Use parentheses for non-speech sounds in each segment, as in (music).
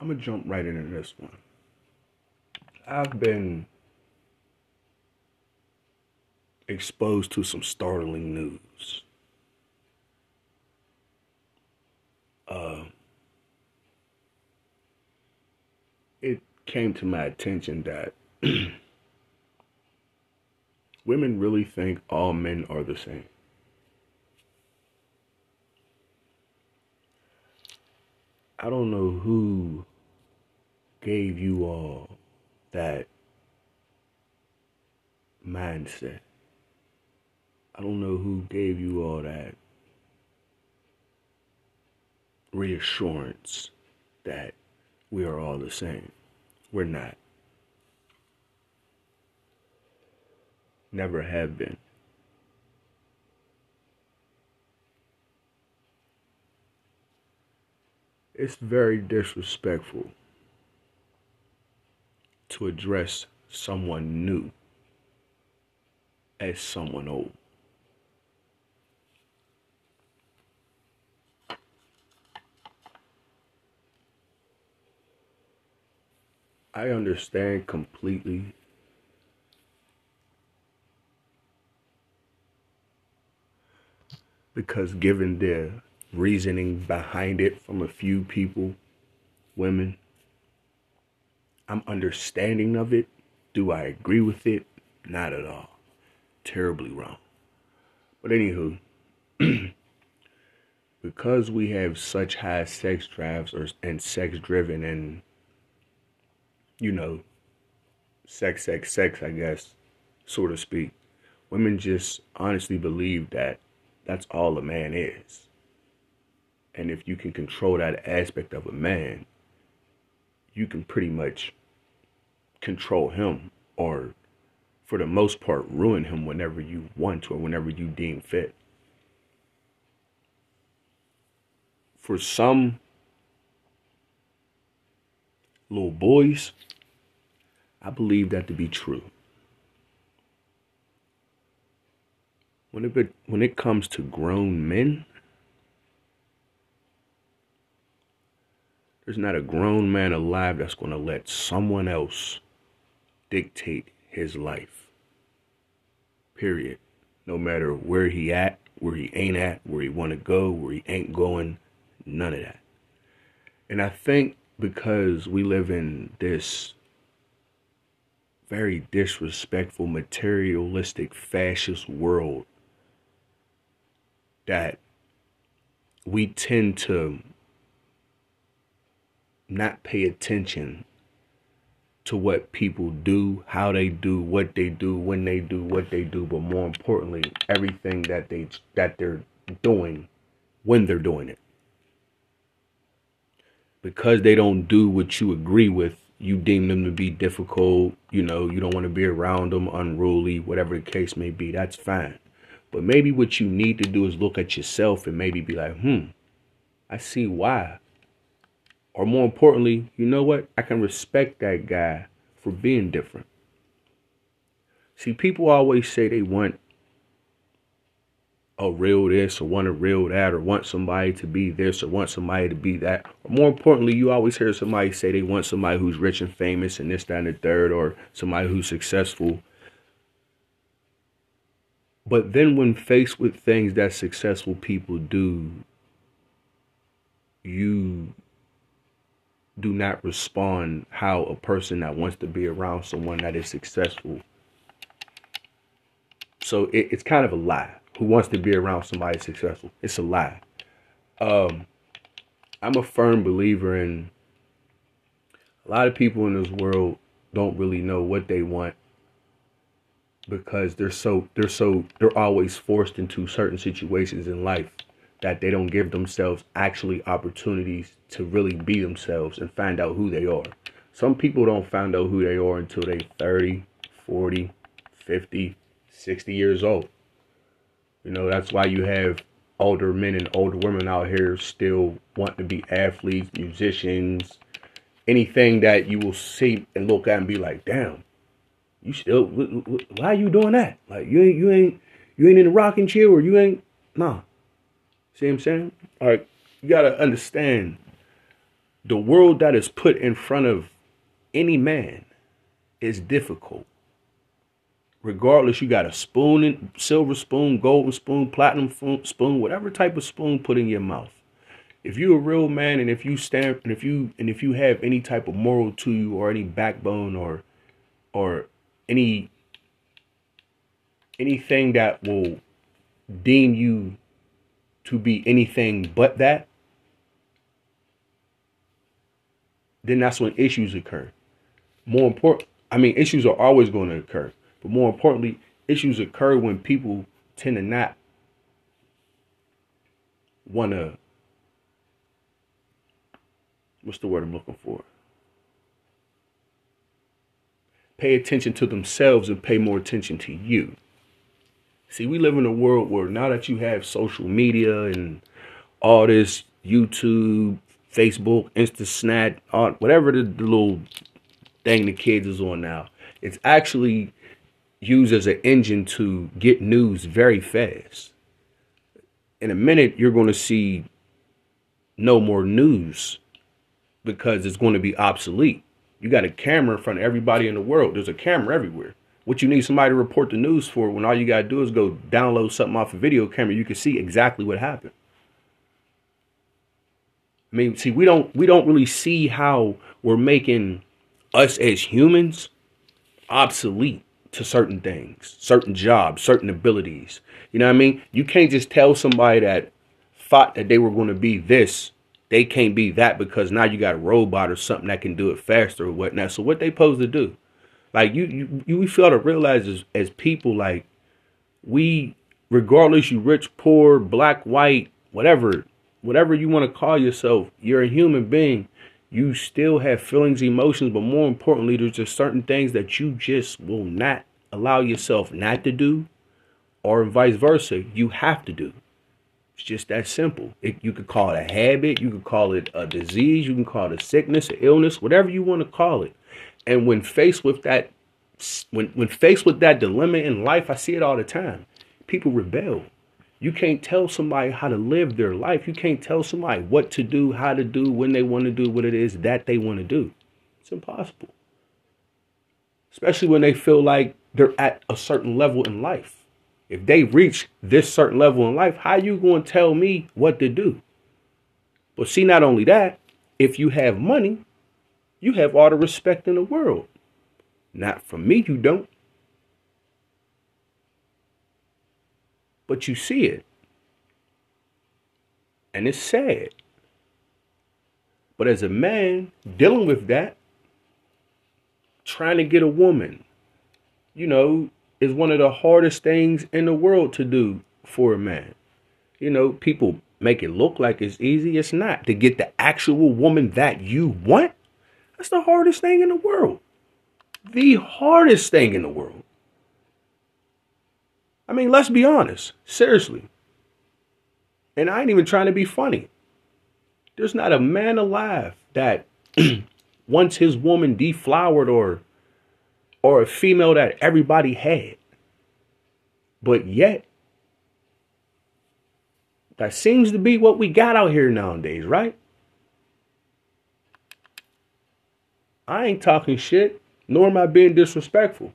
I'm gonna jump right into this one. I've been exposed to some startling news. Uh, it came to my attention that (clears throat) women really think all men are the same. I don't know who gave you all that mindset. I don't know who gave you all that reassurance that we are all the same. We're not. Never have been. It's very disrespectful to address someone new as someone old. I understand completely because given the reasoning behind it from a few people, women, I'm understanding of it. Do I agree with it? Not at all. Terribly wrong. But anywho, (clears throat) because we have such high sex drives or and sex driven and you know, sex, sex, sex, I guess, so to speak. Women just honestly believe that that's all a man is. And if you can control that aspect of a man, you can pretty much control him or, for the most part, ruin him whenever you want to or whenever you deem fit. For some little boys, I believe that to be true. When it, when it comes to grown men, there's not a grown man alive that's going to let someone else dictate his life. Period. No matter where he at, where he ain't at, where he want to go, where he ain't going, none of that. And I think because we live in this very disrespectful, materialistic, fascist world that we tend to not pay attention to what people do, how they do, what they do, when they do, what they do, but more importantly, everything that they that they're doing when they're doing it because they don't do what you agree with, you deem them to be difficult, you know, you don't want to be around them, unruly, whatever the case may be, that's fine. But maybe what you need to do is look at yourself and maybe be like, hmm, I see why. Or more importantly, you know what? I can respect that guy for being different. See, people always say they want a real this or want a real that or want somebody to be this or want somebody to be that. Or more importantly, you always hear somebody say they want somebody who's rich and famous and this, that, and the third, or somebody who's successful. But then when faced with things that successful people do, you do not respond how a person that wants to be around someone that is successful. So it, it's kind of a lie who wants to be around somebody successful. It's a lie. Um, I'm a firm believer in a lot of people in this world don't really know what they want because they're so they're so they're always forced into certain situations in life that they don't give themselves actually opportunities to really be themselves and find out who they are. Some people don't find out who they are until they're 30, 40, 50, 60 years old. You know, that's why you have older men and older women out here still want to be athletes, musicians, anything that you will see and look at and be like, damn, you still, why are you doing that? Like, you ain't, you ain't, you ain't in the rocking chair or you ain't, nah. See what I'm saying? Right, you gotta understand the world that is put in front of any man is difficult. Regardless, you got a spoon, in, silver spoon, golden spoon, platinum spoon, whatever type of spoon put in your mouth. If you're a real man and if you stand and if you and if you have any type of moral to you or any backbone or or any anything that will deem you to be anything but that, then that's when issues occur. More important, I mean, issues are always going to occur, but more importantly, issues occur when people tend to not want to. What's the word I'm looking for? Pay attention to themselves and pay more attention to you. See, we live in a world where now that you have social media and all this YouTube, Facebook, Insta Snap, whatever the, the little thing the kids is on now. It's actually used as an engine to get news very fast. In a minute, you're going to see no more news because it's going to be obsolete. You got a camera in front of everybody in the world. There's a camera everywhere. What you need somebody to report the news for when all you got to do is go download something off a video camera, you can see exactly what happened. I mean, see, we don't we don't really see how we're making us as humans obsolete to certain things, certain jobs, certain abilities. You know what I mean? You can't just tell somebody that thought that they were going to be this, they can't be that because now you got a robot or something that can do it faster or whatnot. So what they supposed to do? Like you, you, we fail to realize as, as people, like we, regardless you rich, poor, black, white, whatever, whatever you want to call yourself, you're a human being. You still have feelings, emotions, but more importantly, there's just certain things that you just will not allow yourself not to do, or vice versa, you have to do. It's just that simple. It, you could call it a habit, you could call it a disease, you can call it a sickness, an illness, whatever you want to call it. And when faced with that, when when faced with that dilemma in life, I see it all the time. People rebel. You can't tell somebody how to live their life. You can't tell somebody what to do, how to do, when they want to do what it is that they want to do. It's impossible. Especially when they feel like they're at a certain level in life. If they reach this certain level in life, how you going to tell me what to do? But see, not only that, if you have money, you have all the respect in the world. Not from me, you don't. but you see it. And it's sad. But as a man dealing with that, trying to get a woman, you know, is one of the hardest things in the world to do for a man. You know, people make it look like it's easy. It's not. To get the actual woman that you want, that's the hardest thing in the world. The hardest thing in the world. I mean, let's be honest. Seriously. And I ain't even trying to be funny. There's not a man alive that (clears throat) wants his woman deflowered or or a female that everybody had. But yet, that seems to be what we got out here nowadays, right? I ain't talking shit, nor am I being disrespectful.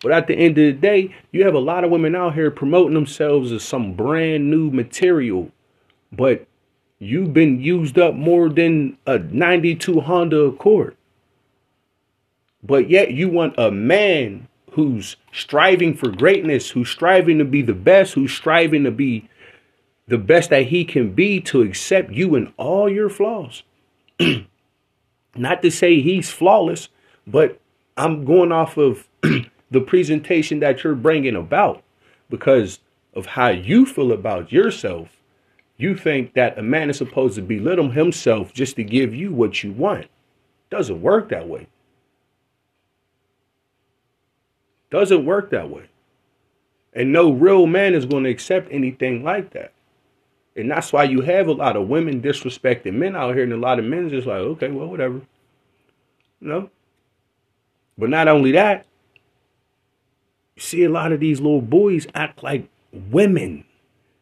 But at the end of the day, you have a lot of women out here promoting themselves as some brand new material, but you've been used up more than a 92 Honda Accord. But yet you want a man who's striving for greatness, who's striving to be the best, who's striving to be the best that he can be to accept you and all your flaws. (clears throat) Not to say he's flawless, but I'm going off of (clears throat) the presentation that you're bringing about because of how you feel about yourself. You think that a man is supposed to belittle himself just to give you what you want. Doesn't work that way. Doesn't work that way. And no real man is going to accept anything like that. And that's why you have a lot of women disrespecting men out here, and a lot of men just like, okay, well, whatever. You know? But not only that, you see a lot of these little boys act like women,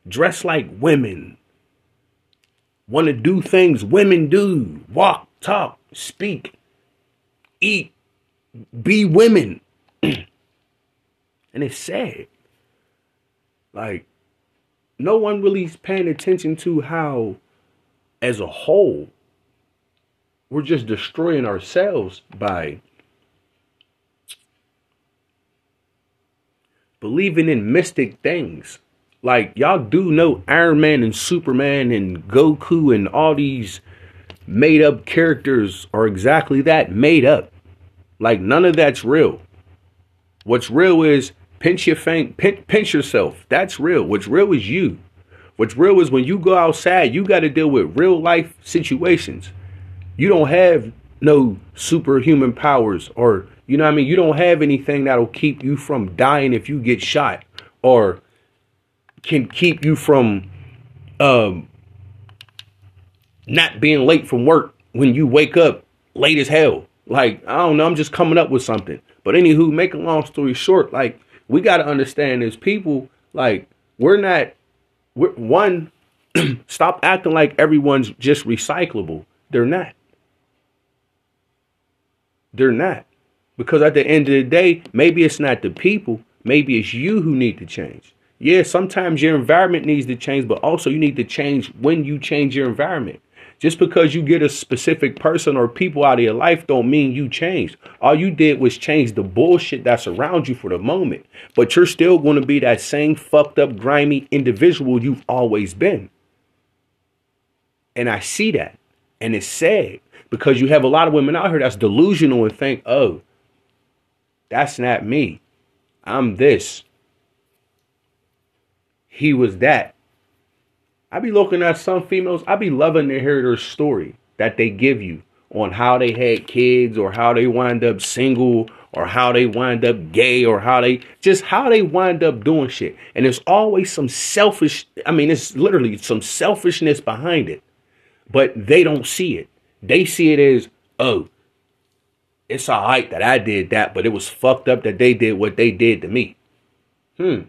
dress like women, want to do things women do, walk talk, speak, eat, be women. (clears throat) and it's sad. Like, no one really is paying attention to how, as a whole, we're just destroying ourselves by believing in mystic things. Like y'all do know Iron Man and Superman and Goku and all these made up characters are exactly that made up. Like none of that's real. What's real is pinch your fang, pinch, pinch yourself. That's real. What's real is you. What's real is when you go outside, you got to deal with real life situations. You don't have no superhuman powers or you know what I mean? You don't have anything that'll keep you from dying if you get shot or can keep you from um, not being late from work when you wake up late as hell. Like, I don't know, I'm just coming up with something. But anywho, make a long story short, like, we got to understand as people, like, we're not, we're, one, (clears throat) stop acting like everyone's just recyclable. They're not. They're not. Because at the end of the day, maybe it's not the people, maybe it's you who need to change. Yeah, sometimes your environment needs to change, but also you need to change when you change your environment. Just because you get a specific person or people out of your life don't mean you changed. All you did was change the bullshit that's around you for the moment. But you're still going to be that same fucked up, grimy individual you've always been. And I see that. And it's sad because you have a lot of women out here that's delusional and think, oh, that's not me. I'm this he was that. I be looking at some females, I be loving to hear their story that they give you on how they had kids or how they wind up single or how they wind up gay or how they just how they wind up doing shit. And there's always some selfish, I mean, it's literally some selfishness behind it, but they don't see it. They see it as, oh, it's all right that I did that, but it was fucked up that they did what they did to me. Hmm.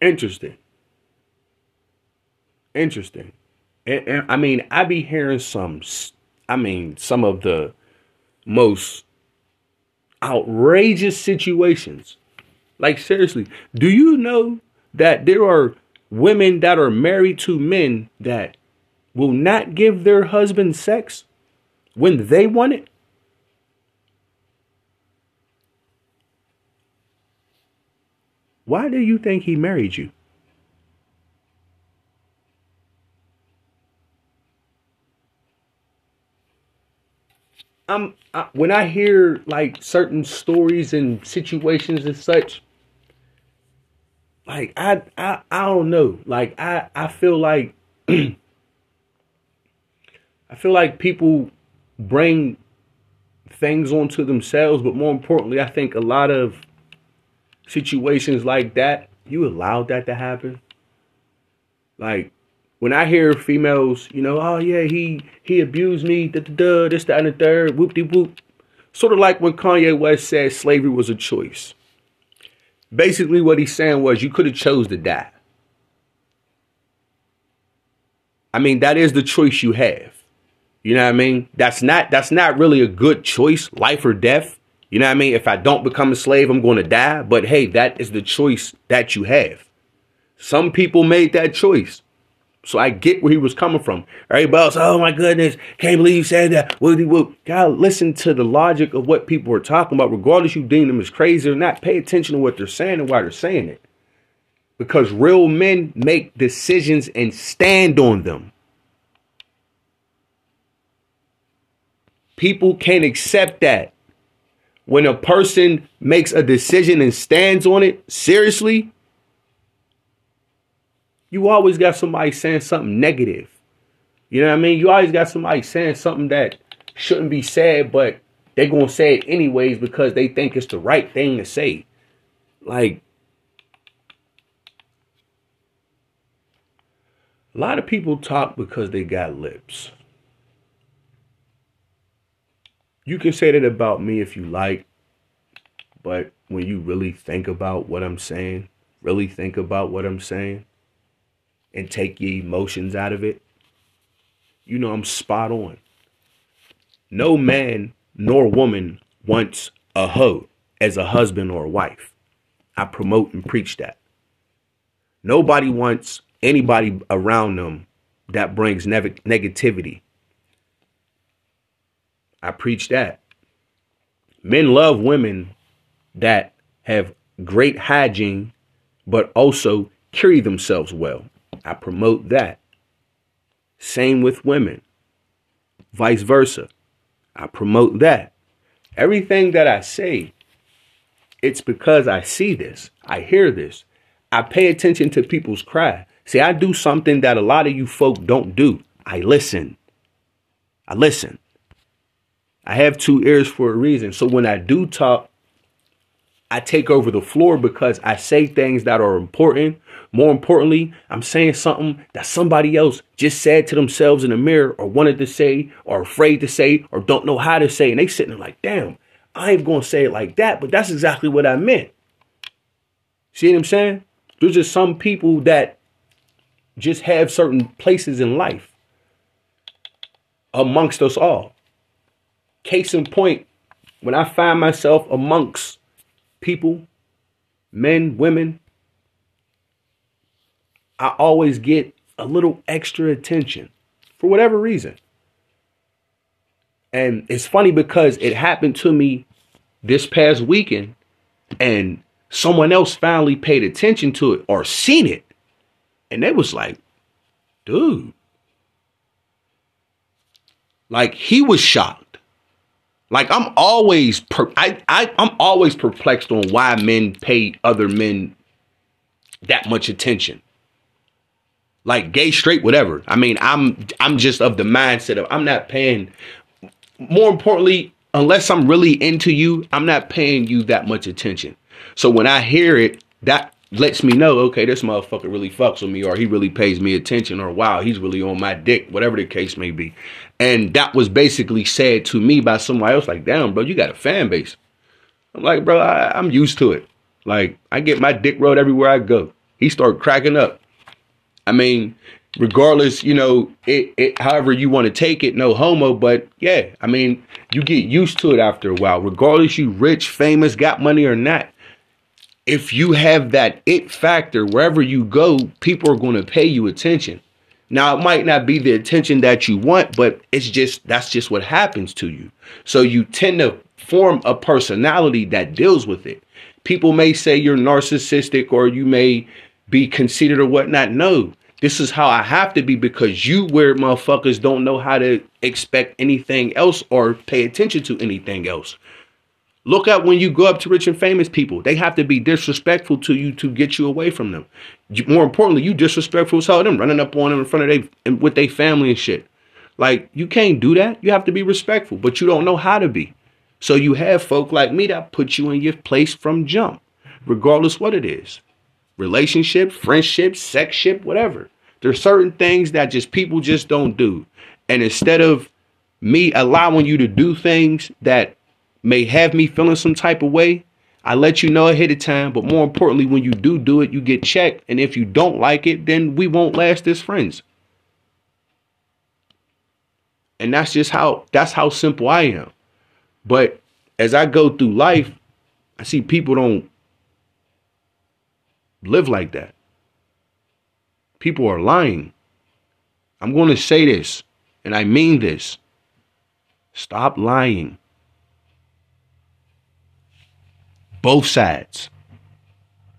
Interesting. Interesting. And, and, I mean, I be hearing some, I mean, some of the most outrageous situations. Like, seriously, do you know that there are women that are married to men that will not give their husband sex when they want it? Why do you think he married you? I'm I, when I hear like certain stories and situations and such, like I I I don't know. Like I I feel like (clears throat) I feel like people bring things onto themselves, but more importantly, I think a lot of situations like that, you allowed that to happen. Like when I hear females, you know, oh yeah, he he abused me, da da da, this, that, and the third, whoop de whoop. Sort of like when Kanye West said slavery was a choice. Basically, what he's saying was you could have chose to die. I mean, that is the choice you have. You know what I mean? That's not that's not really a good choice, life or death. You know what I mean? If I don't become a slave, I'm going to die. But hey, that is the choice that you have. Some people made that choice. So I get where he was coming from. Everybody else, oh my goodness, can't believe you said that. Well, God, listen to the logic of what people are talking about, regardless you deem them as crazy or not. Pay attention to what they're saying and why they're saying it. Because real men make decisions and stand on them. People can't accept that when a person makes a decision and stands on it seriously, you always got somebody saying something negative. You know what I mean? You always got somebody saying something that shouldn't be said, but they're going to say it anyways because they think it's the right thing to say. Like, a lot of people talk because they got lips. you can say that about me if you like, but when you really think about what I'm saying, really think about what I'm saying, and take your emotions out of it, you know I'm spot on. No man nor woman wants a hoe as a husband or a wife. I promote and preach that. Nobody wants anybody around them that brings ne- negativity. I preach that. Men love women that have great hygiene, but also carry themselves well. I promote that. Same with women, vice versa. I promote that. Everything that I say, it's because I see this, I hear this, I pay attention to people's cry. See, I do something that a lot of you folk don't do. I listen. I listen. I have two ears for a reason. So when I do talk, I take over the floor because I say things that are important. More importantly, I'm saying something that somebody else just said to themselves in the mirror or wanted to say or afraid to say or don't know how to say. And they sitting there like, damn, I ain't to say it like that, but that's exactly what I meant. See what I'm saying? There's just some people that just have certain places in life amongst us all. Case in point, when I find myself amongst people, men, women, I always get a little extra attention for whatever reason. And it's funny because it happened to me this past weekend and someone else finally paid attention to it or seen it. And they was like, dude. Like he was shocked. Like I'm always per- I, I I'm always perplexed on why men pay other men that much attention. Like gay, straight, whatever. I mean, I'm I'm just of the mindset of I'm not paying more importantly, unless I'm really into you, I'm not paying you that much attention. So when I hear it, that lets me know, okay, this motherfucker really fucks with me, or he really pays me attention, or wow, he's really on my dick, whatever the case may be. And that was basically said to me by somebody else, like, damn, bro, you got a fan base. I'm like, bro, I, am used to it. Like, I get my dick rode everywhere I go. He started cracking up. I mean, regardless, you know, it, it however you want to take it, no homo, but yeah, I mean, you get used to it after a while, regardless you rich, famous, got money or not if you have that it factor wherever you go, people are going to pay you attention. Now, it might not be the attention that you want, but it's just that's just what happens to you. So you tend to form a personality that deals with it. People may say you're narcissistic or you may be conceited or whatnot. No, this is how I have to be because you weird motherfuckers don't know how to expect anything else or pay attention to anything else. Look at when you go up to rich and famous people. They have to be disrespectful to you to get you away from them. more importantly, you disrespectful as hell them, running up on them in front of they and with their family and shit. Like you can't do that. You have to be respectful, but you don't know how to be. So you have folk like me that put you in your place from jump, regardless what it is. Relationship, friendship, sexship, whatever. There's certain things that just people just don't do. And instead of me allowing you to do things that may have me feeling some type of way, I let you know ahead of time. But more importantly, when you do do it, you get checked. And if you don't like it, then we won't last as friends. And that's just how that's how simple I am. But as I go through life, I see people don't live like that. People are lying. I'm going to say this, and I mean this. Stop lying. Both sides.